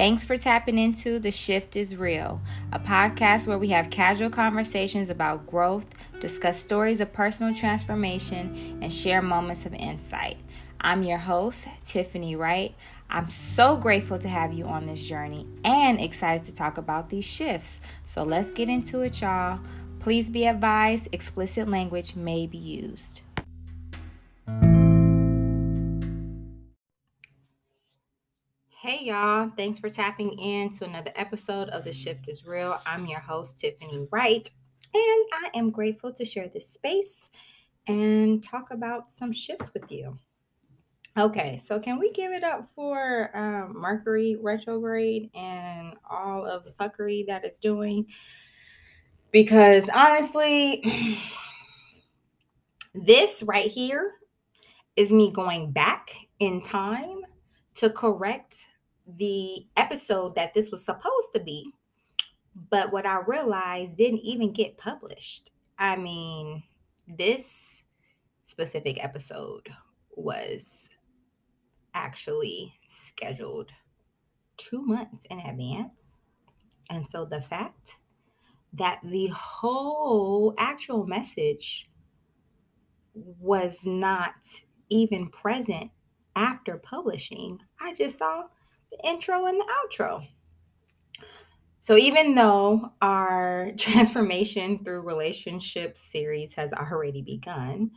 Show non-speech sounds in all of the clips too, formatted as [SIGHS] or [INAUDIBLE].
Thanks for tapping into The Shift is Real, a podcast where we have casual conversations about growth, discuss stories of personal transformation, and share moments of insight. I'm your host, Tiffany Wright. I'm so grateful to have you on this journey and excited to talk about these shifts. So let's get into it, y'all. Please be advised explicit language may be used. Hey y'all, thanks for tapping in to another episode of The Shift is Real. I'm your host, Tiffany Wright, and I am grateful to share this space and talk about some shifts with you. Okay, so can we give it up for um, Mercury retrograde and all of the fuckery that it's doing? Because honestly, [SIGHS] this right here is me going back in time to correct the episode that this was supposed to be. But what I realized didn't even get published. I mean, this specific episode was actually scheduled two months in advance. And so the fact that the whole actual message was not even present after publishing, I just saw the intro and the outro. So, even though our [LAUGHS] transformation through relationships series has already begun,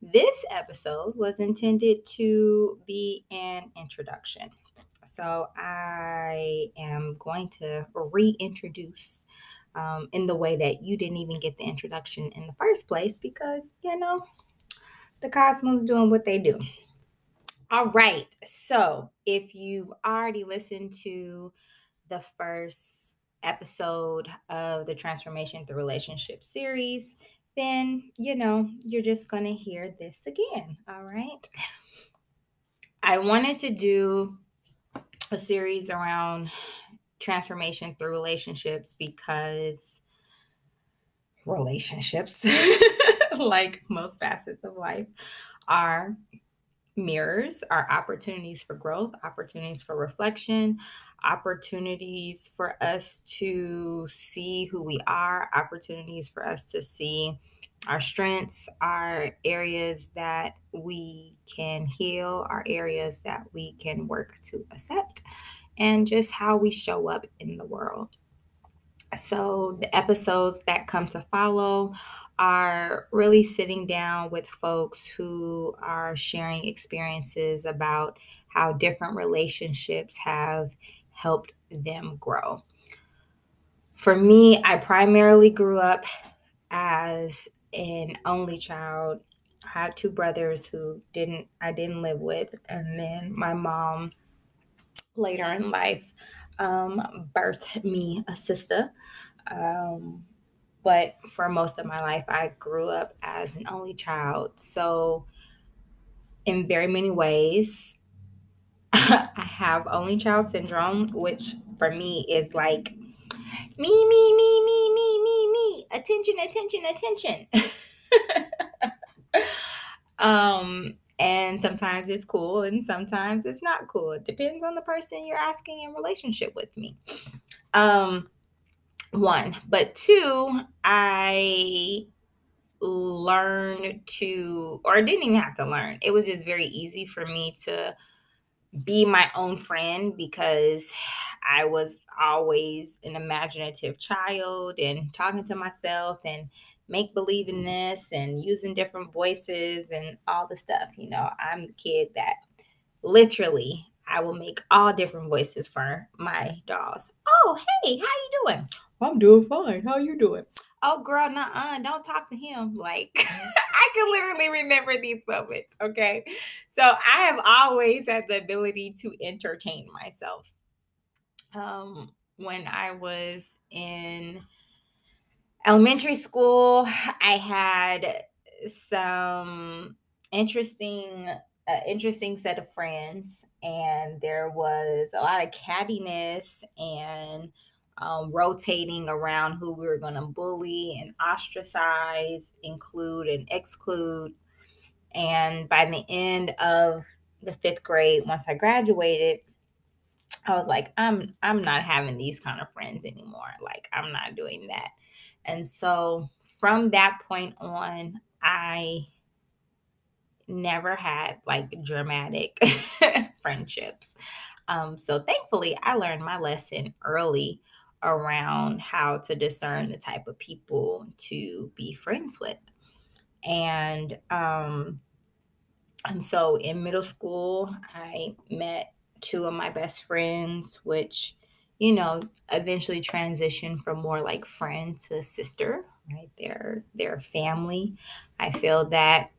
this episode was intended to be an introduction. So, I am going to reintroduce um, in the way that you didn't even get the introduction in the first place because, you know, the cosmos doing what they do. All right. So if you've already listened to the first episode of the Transformation Through Relationship series, then, you know, you're just going to hear this again. All right. I wanted to do a series around transformation through relationships because relationships, [LAUGHS] like most facets of life, are mirrors are opportunities for growth, opportunities for reflection, opportunities for us to see who we are, opportunities for us to see our strengths, our areas that we can heal, our areas that we can work to accept, and just how we show up in the world. So, the episodes that come to follow are really sitting down with folks who are sharing experiences about how different relationships have helped them grow. For me, I primarily grew up as an only child. I had two brothers who didn't I didn't live with, and then my mom later in life um, birthed me a sister. Um, but for most of my life, I grew up as an only child. So, in very many ways, [LAUGHS] I have only child syndrome, which for me is like me, me, me, me, me, me, me. Attention, attention, attention. [LAUGHS] um, and sometimes it's cool and sometimes it's not cool. It depends on the person you're asking in relationship with me. Um, one. But two i learned to or I didn't even have to learn. It was just very easy for me to be my own friend because i was always an imaginative child and talking to myself and make believe in this and using different voices and all the stuff you know. I'm the kid that literally I will make all different voices for my dolls. Oh, hey, how you doing? I'm doing fine. How you doing? Oh, girl, nah, don't talk to him. Like, [LAUGHS] I can literally remember these moments. Okay. So I have always had the ability to entertain myself. Um, when I was in elementary school, I had some interesting uh, interesting set of friends and there was a lot of cattiness and um, rotating around who we were going to bully and ostracize, include and exclude. And by the end of the fifth grade, once I graduated, I was like, I'm I'm not having these kind of friends anymore. Like I'm not doing that. And so from that point on, I never had like dramatic [LAUGHS] friendships. Um, so thankfully, I learned my lesson early around how to discern the type of people to be friends with. And um, and so in middle school, I met two of my best friends, which you know eventually transitioned from more like friend to sister. Right, they're they're family. I feel that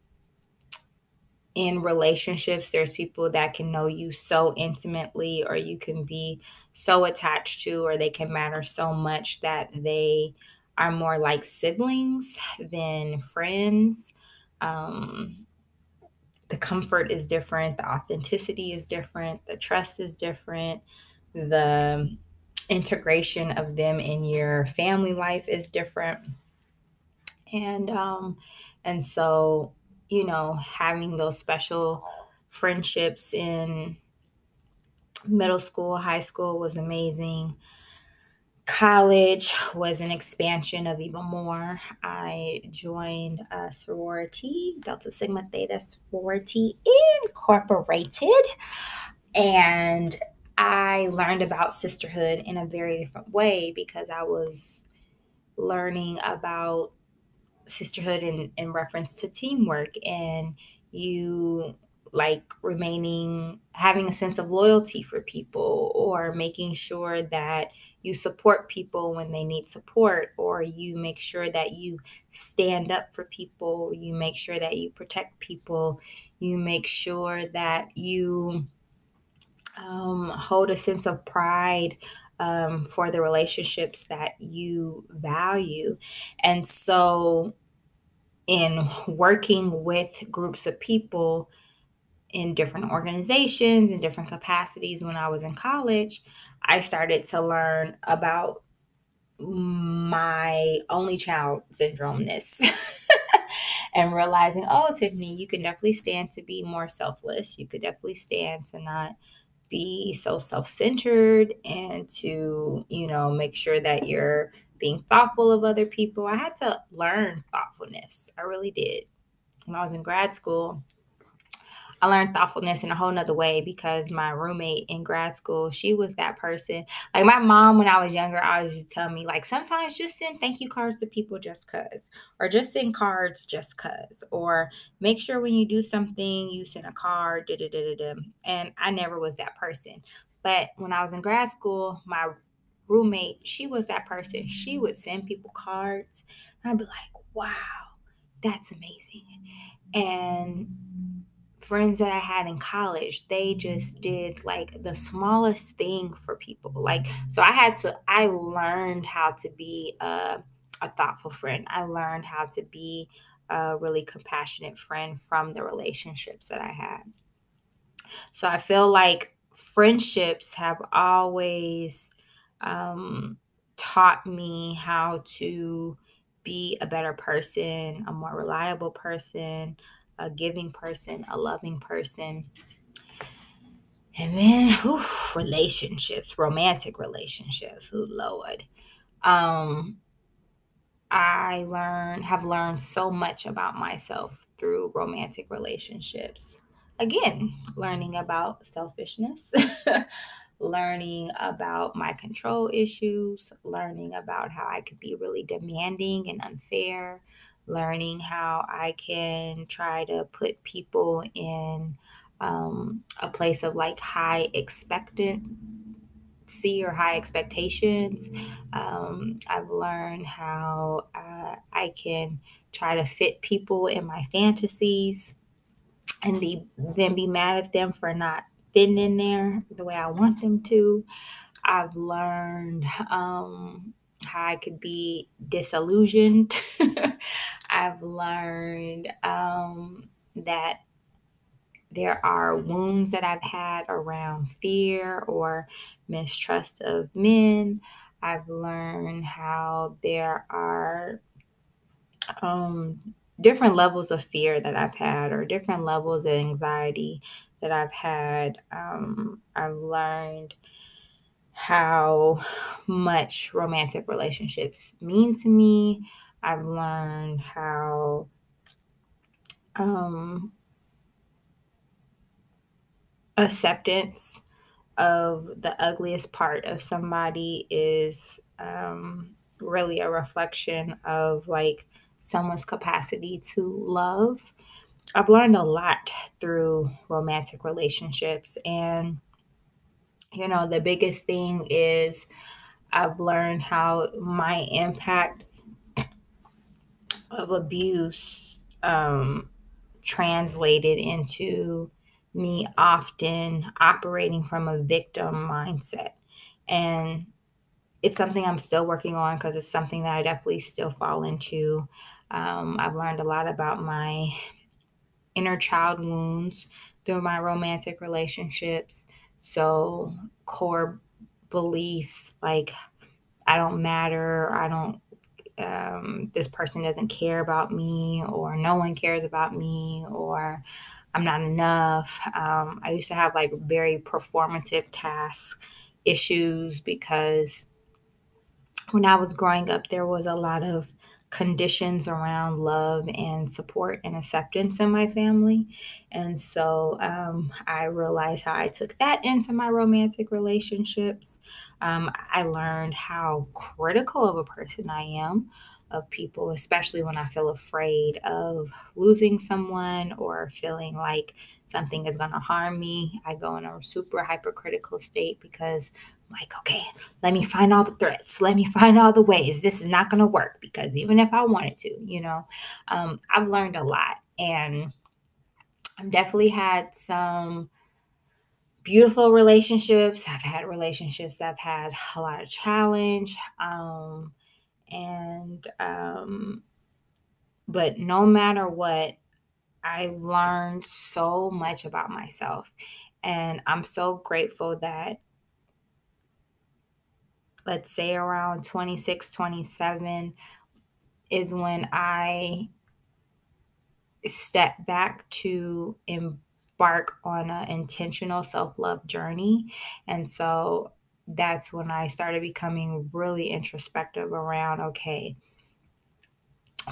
in relationships, there's people that can know you so intimately, or you can be so attached to, or they can matter so much that they are more like siblings than friends. Um, the comfort is different, the authenticity is different, the trust is different, the integration of them in your family life is different. And um, and so you know, having those special friendships in middle school, high school was amazing. College was an expansion of even more. I joined a sorority, Delta Sigma Theta Sorority Incorporated, and I learned about sisterhood in a very different way because I was learning about sisterhood in, in reference to teamwork and you like remaining having a sense of loyalty for people or making sure that you support people when they need support or you make sure that you stand up for people you make sure that you protect people you make sure that you um, hold a sense of pride um, for the relationships that you value. And so, in working with groups of people in different organizations in different capacities when I was in college, I started to learn about my only child syndromeness. [LAUGHS] and realizing, oh, Tiffany, you can definitely stand to be more selfless. You could definitely stand to not be so self-centered and to you know make sure that you're being thoughtful of other people. I had to learn thoughtfulness. I really did. When i was in grad school I learned thoughtfulness in a whole nother way because my roommate in grad school, she was that person. Like my mom, when I was younger, always to tell me, like, sometimes just send thank you cards to people just cuz, or just send cards just cuz, or make sure when you do something, you send a card, da da da da da. And I never was that person. But when I was in grad school, my roommate, she was that person. She would send people cards. I'd be like, wow, that's amazing. And friends that I had in college, they just did like the smallest thing for people. Like, so I had to, I learned how to be a, a thoughtful friend. I learned how to be a really compassionate friend from the relationships that I had. So I feel like friendships have always um, taught me how to be a better person, a more reliable person, a giving person, a loving person. And then whew, relationships, romantic relationships. Oh Lord. Um I learn have learned so much about myself through romantic relationships. Again, learning about selfishness, [LAUGHS] learning about my control issues, learning about how I could be really demanding and unfair, learning how I can try to put people in um, a place of like high expectancy or high expectations. Um, I've learned how uh, I can try to fit people in my fantasies and be then be mad at them for not fitting in there the way I want them to. I've learned um, how I could be disillusioned. [LAUGHS] I've learned um, that there are wounds that I've had around fear or mistrust of men. I've learned how there are um, different levels of fear that I've had, or different levels of anxiety that I've had. Um, I've learned how much romantic relationships mean to me. I've learned how um, acceptance of the ugliest part of somebody is um, really a reflection of like someone's capacity to love. I've learned a lot through romantic relationships and you know the biggest thing is I've learned how my impact of abuse um, translated into me often operating from a victim mindset. And it's something I'm still working on because it's something that I definitely still fall into. Um, I've learned a lot about my inner child wounds through my romantic relationships. So, core beliefs like I don't matter, I don't, um, this person doesn't care about me, or no one cares about me, or I'm not enough. Um, I used to have like very performative task issues because when I was growing up, there was a lot of conditions around love and support and acceptance in my family. And so um, I realized how I took that into my romantic relationships. Um, I learned how critical of a person I am of people, especially when I feel afraid of losing someone or feeling like something is going to harm me. I go in a super hypercritical state because like, okay, let me find all the threats. Let me find all the ways this is not going to work because even if I wanted to, you know, um, I've learned a lot and I've definitely had some beautiful relationships. I've had relationships I've had a lot of challenge. Um, and um, but no matter what, I learned so much about myself. And I'm so grateful that, let's say, around 26, 27 is when I step back to embark on an intentional self love journey. And so that's when I started becoming really introspective around okay,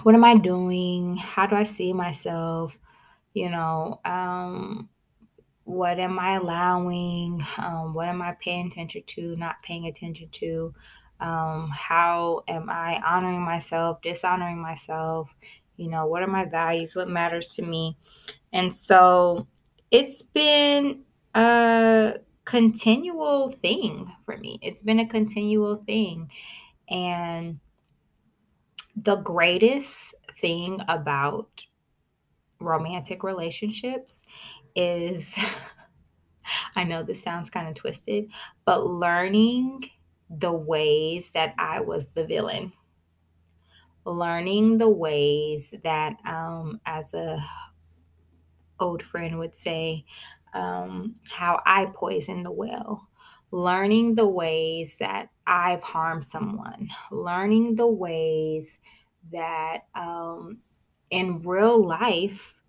what am I doing? How do I see myself? You know, um, what am I allowing? Um, what am I paying attention to, not paying attention to? Um, how am I honoring myself, dishonoring myself? You know, what are my values? What matters to me? And so it's been a continual thing for me. It's been a continual thing. And the greatest thing about romantic relationships is [LAUGHS] I know this sounds kind of twisted, but learning the ways that I was the villain. Learning the ways that um as a old friend would say, um, how I poison the well, learning the ways that I've harmed someone, learning the ways that um, in real life,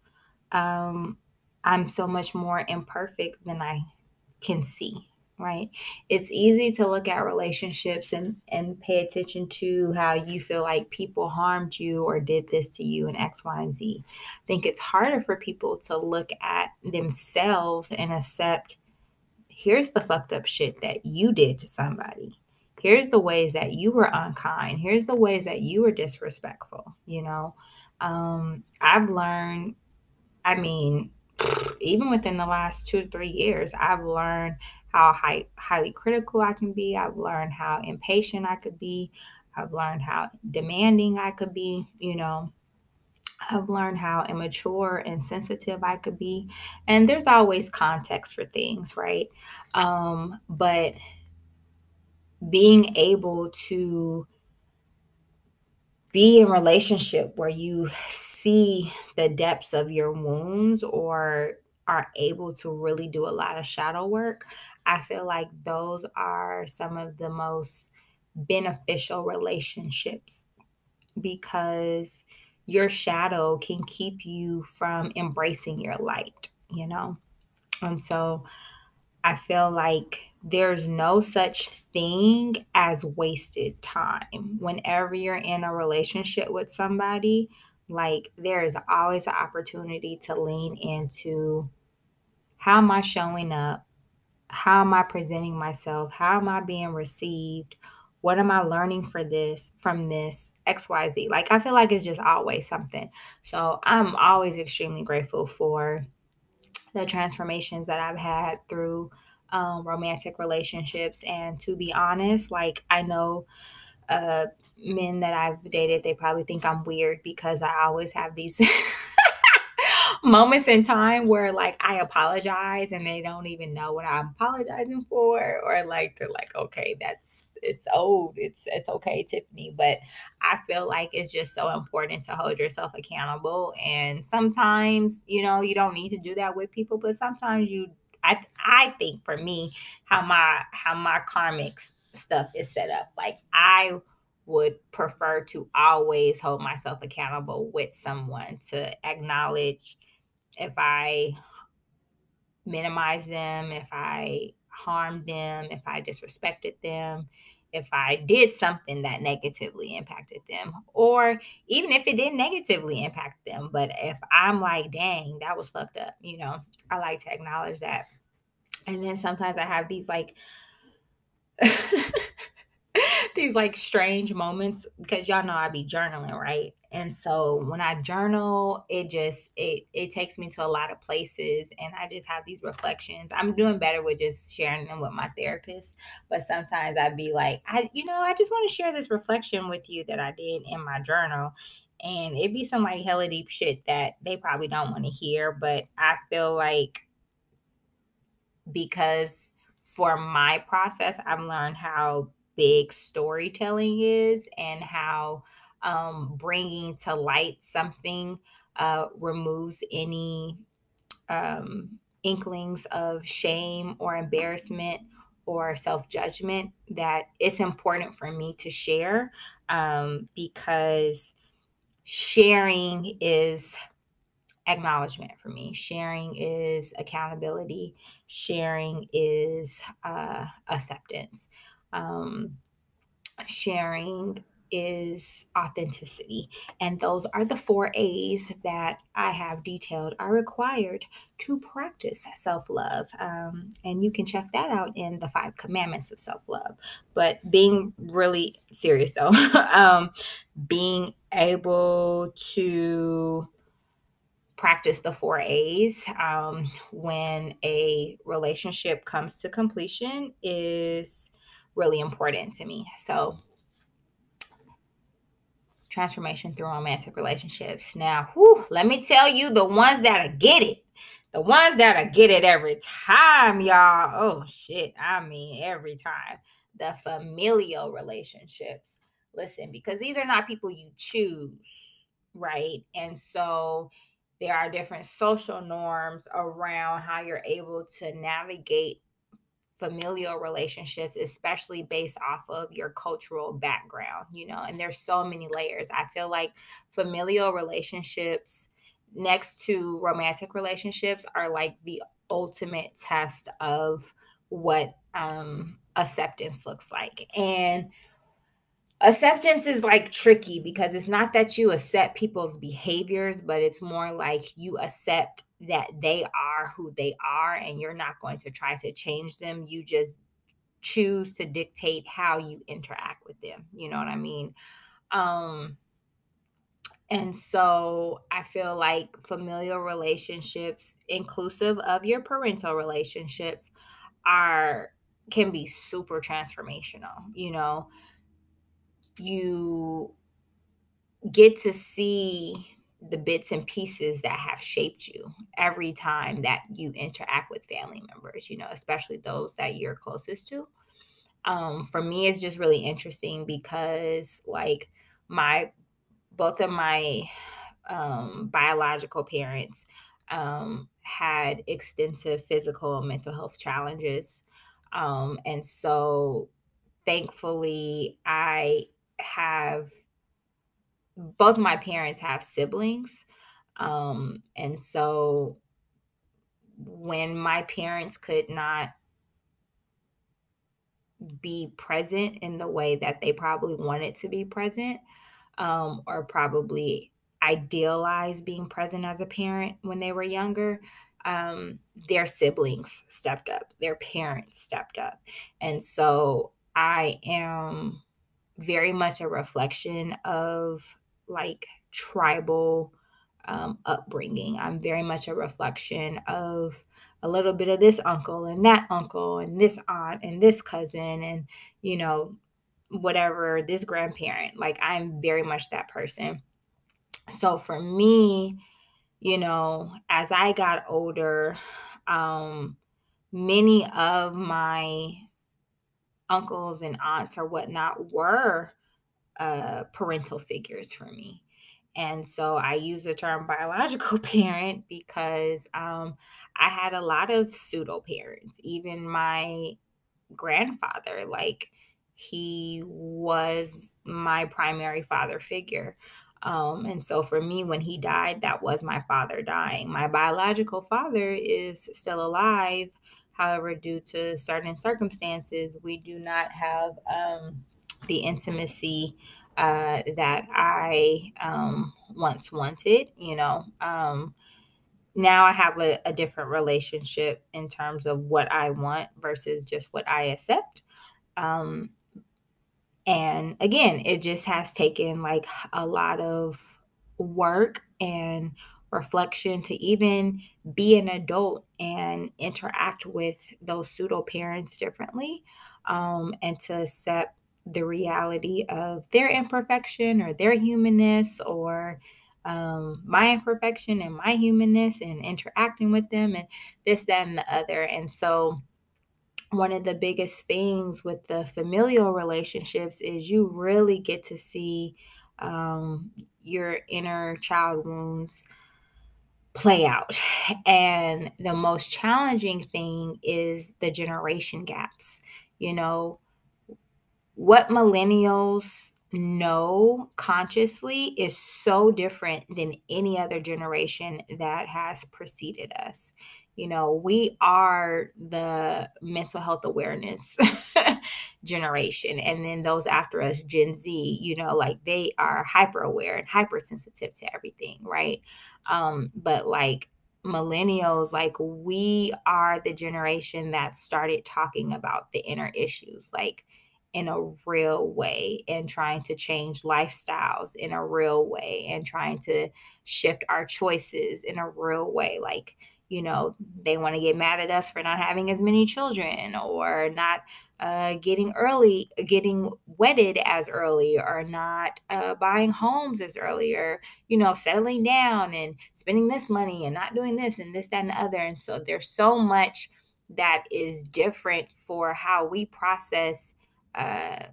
um, I'm so much more imperfect than I can see right? It's easy to look at relationships and and pay attention to how you feel like people harmed you or did this to you in x y and z. I think it's harder for people to look at themselves and accept here's the fucked up shit that you did to somebody. Here's the ways that you were unkind. Here's the ways that you were disrespectful you know? Um, i've learned i mean even within the last two to three years i've learned how high, highly critical I can be. I've learned how impatient I could be. I've learned how demanding I could be, you know. I've learned how immature and sensitive I could be. And there's always context for things, right? Um, but being able to be in relationship where you see the depths of your wounds or are able to really do a lot of shadow work I feel like those are some of the most beneficial relationships because your shadow can keep you from embracing your light, you know? And so I feel like there's no such thing as wasted time. Whenever you're in a relationship with somebody, like there is always an opportunity to lean into how am I showing up? How am I presenting myself? How am I being received? What am I learning for this from this XYZ? Like I feel like it's just always something. So I'm always extremely grateful for the transformations that I've had through um, romantic relationships. And to be honest, like I know uh, men that I've dated, they probably think I'm weird because I always have these [LAUGHS] moments in time where like I apologize and they don't even know what I'm apologizing for, or like they're like, okay, that's it's old. It's it's okay, Tiffany. But I feel like it's just so important to hold yourself accountable. And sometimes, you know, you don't need to do that with people, but sometimes you I I think for me, how my how my karmic stuff is set up. Like I would prefer to always hold myself accountable with someone to acknowledge if I minimize them, if I harmed them, if I disrespected them, if I did something that negatively impacted them, or even if it didn't negatively impact them. But if I'm like, dang, that was fucked up, you know, I like to acknowledge that. And then sometimes I have these like, [LAUGHS] these like strange moments because y'all know I be journaling, right? And so when I journal, it just it it takes me to a lot of places and I just have these reflections. I'm doing better with just sharing them with my therapist, but sometimes I'd be like, I you know, I just want to share this reflection with you that I did in my journal. And it'd be some like hella deep shit that they probably don't want to hear, but I feel like because for my process, I've learned how big storytelling is and how um, bringing to light something uh, removes any um, inklings of shame or embarrassment or self judgment that it's important for me to share um, because sharing is acknowledgement for me. Sharing is accountability, sharing is uh, acceptance. Um, sharing is authenticity. And those are the four A's that I have detailed are required to practice self love. Um, and you can check that out in the five commandments of self love. But being really serious though, [LAUGHS] um, being able to practice the four A's um, when a relationship comes to completion is really important to me. So, mm-hmm. transformation through romantic relationships. Now, whew, let me tell you the ones that I get it. The ones that I get it every time, y'all. Oh, shit. I mean, every time. The familial relationships. Listen, because these are not people you choose, right? And so, there are different social norms around how you're able to navigate familial relationships, especially based off of your cultural background, you know, and there's so many layers. I feel like familial relationships next to romantic relationships are like the ultimate test of what um acceptance looks like. And acceptance is like tricky because it's not that you accept people's behaviors, but it's more like you accept that they are who they are and you're not going to try to change them. You just choose to dictate how you interact with them. You know what I mean? Um and so I feel like familial relationships inclusive of your parental relationships are can be super transformational, you know. You get to see the bits and pieces that have shaped you every time that you interact with family members, you know, especially those that you're closest to. Um, for me, it's just really interesting because, like, my both of my um, biological parents um, had extensive physical and mental health challenges. Um, and so, thankfully, I have both my parents have siblings. Um, and so when my parents could not be present in the way that they probably wanted to be present um, or probably idealize being present as a parent when they were younger um, their siblings stepped up their parents stepped up and so i am very much a reflection of like tribal um, upbringing. I'm very much a reflection of a little bit of this uncle and that uncle and this aunt and this cousin and you know whatever this grandparent. Like i'm very much that person. So for me you know as i got older um many of my uncles and aunts or whatnot were uh parental figures for me and so I use the term biological [LAUGHS] parent because um, I had a lot of pseudo parents. Even my grandfather, like, he was my primary father figure. Um, and so for me, when he died, that was my father dying. My biological father is still alive. However, due to certain circumstances, we do not have um, the intimacy uh, that I um, once wanted. You know, um, now I have a, a, different relationship in terms of what I want versus just what I accept. Um, and again, it just has taken like a lot of work and reflection to even be an adult and interact with those pseudo parents differently um, and to accept the reality of their imperfection or their humanness or um, my imperfection and my humanness and interacting with them and this, that, and the other. And so, one of the biggest things with the familial relationships is you really get to see um, your inner child wounds play out. And the most challenging thing is the generation gaps. You know, what millennials know consciously is so different than any other generation that has preceded us. You know, we are the mental health awareness [LAUGHS] generation. And then those after us, Gen Z, you know, like they are hyper aware and hypersensitive to everything, right? Um, but like millennials, like we are the generation that started talking about the inner issues. Like, in a real way and trying to change lifestyles in a real way and trying to shift our choices in a real way like you know they want to get mad at us for not having as many children or not uh, getting early getting wedded as early or not uh, buying homes as early or you know settling down and spending this money and not doing this and this that and the other. And so there's so much that is different for how we process uh,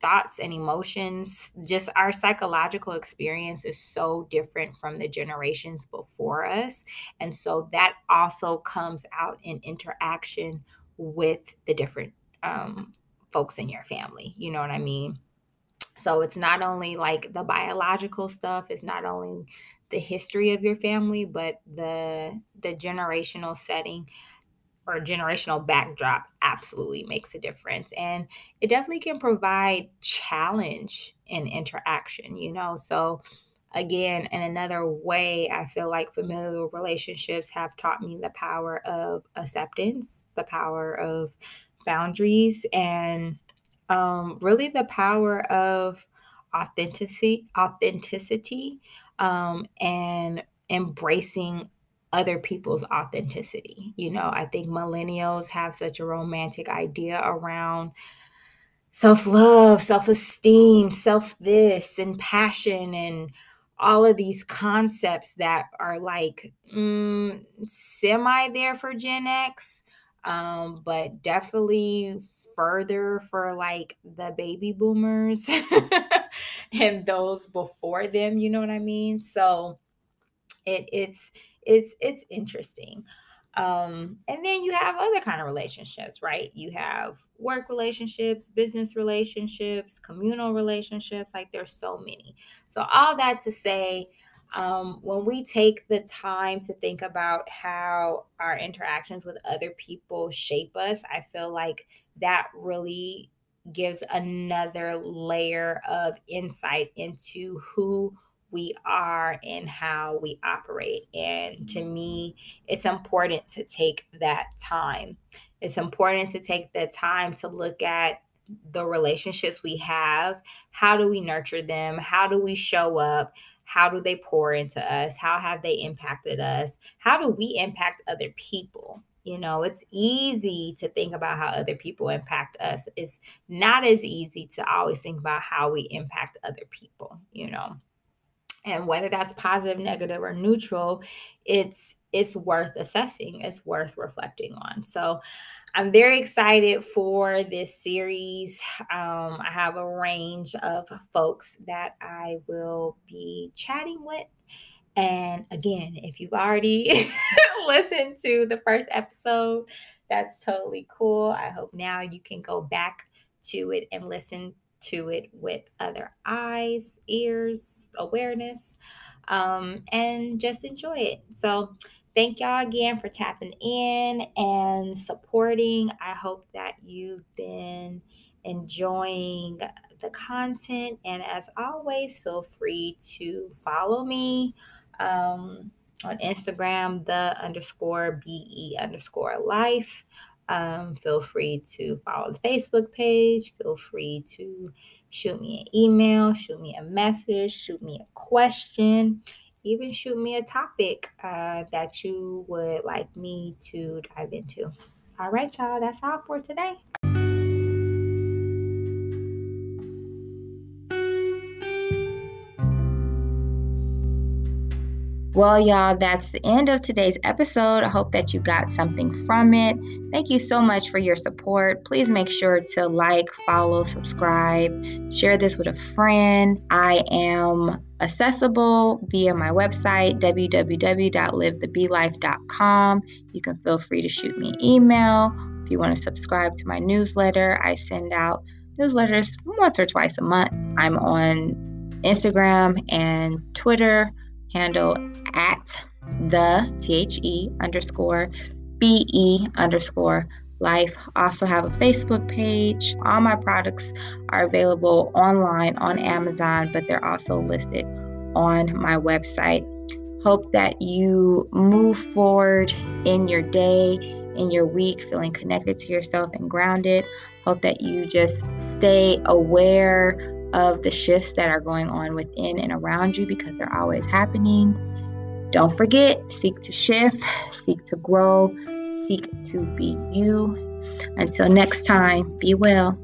thoughts and emotions. Just our psychological experience is so different from the generations before us. And so that also comes out in interaction with the different um, folks in your family. You know what I mean? So it's not only like the biological stuff, it's not only the history of your family, but the the generational setting or generational backdrop absolutely makes a difference. And it definitely can provide challenge in interaction, you know. So, again, in another way, I feel like familial relationships have taught me the power of acceptance, the power of boundaries, and um, really the power of authenticity, authenticity, um, and embracing other people's authenticity. You know, I think millennials have such a romantic idea around self love, self esteem, self this, and passion, and all of these concepts that are like mm, semi there for Gen X, um, but definitely further for like the baby boomers [LAUGHS] and those before them. You know what I mean? So it, it's it's it's interesting. Um, and then you have other kind of relationships right? You have work relationships business relationships communal relationships like there's so many. So all that to say um, when we take the time to think about how our interactions with other people shape us i feel like that really gives another layer of insight into who we are and how we operate. And to mm-hmm. me, it's important to take that time. It's important to take the time to look at the relationships we have. How do we nurture them? How do we show up? How do they pour into us? How have they impacted us? How do we impact other people? You know, it's easy to think about how other people impact us. It's not as easy to always think about how we impact other people, you know and whether that's positive negative or neutral it's it's worth assessing it's worth reflecting on. So i'm very excited for this series. Um, i have a range of folks that i will be chatting with. And again if you've already [LAUGHS] listened to the first episode that's totally cool. I hope now you can go back to it and listen to it with other eyes, ears, awareness, um, and just enjoy it. So, thank y'all again for tapping in and supporting. I hope that you've been enjoying the content. And as always, feel free to follow me um, on Instagram, the underscore BE underscore life. Um, feel free to follow the Facebook page. Feel free to shoot me an email, shoot me a message, shoot me a question, even shoot me a topic uh, that you would like me to dive into. All right, y'all, that's all for today. Well, y'all, that's the end of today's episode. I hope that you got something from it. Thank you so much for your support. Please make sure to like, follow, subscribe, share this with a friend. I am accessible via my website, www.livethebelife.com. You can feel free to shoot me an email. If you want to subscribe to my newsletter, I send out newsletters once or twice a month. I'm on Instagram and Twitter handle at the T-H-E underscore B-E underscore life. Also have a Facebook page. All my products are available online on Amazon, but they're also listed on my website. Hope that you move forward in your day, in your week, feeling connected to yourself and grounded. Hope that you just stay aware of the shifts that are going on within and around you because they're always happening. Don't forget, seek to shift, seek to grow, seek to be you. Until next time, be well.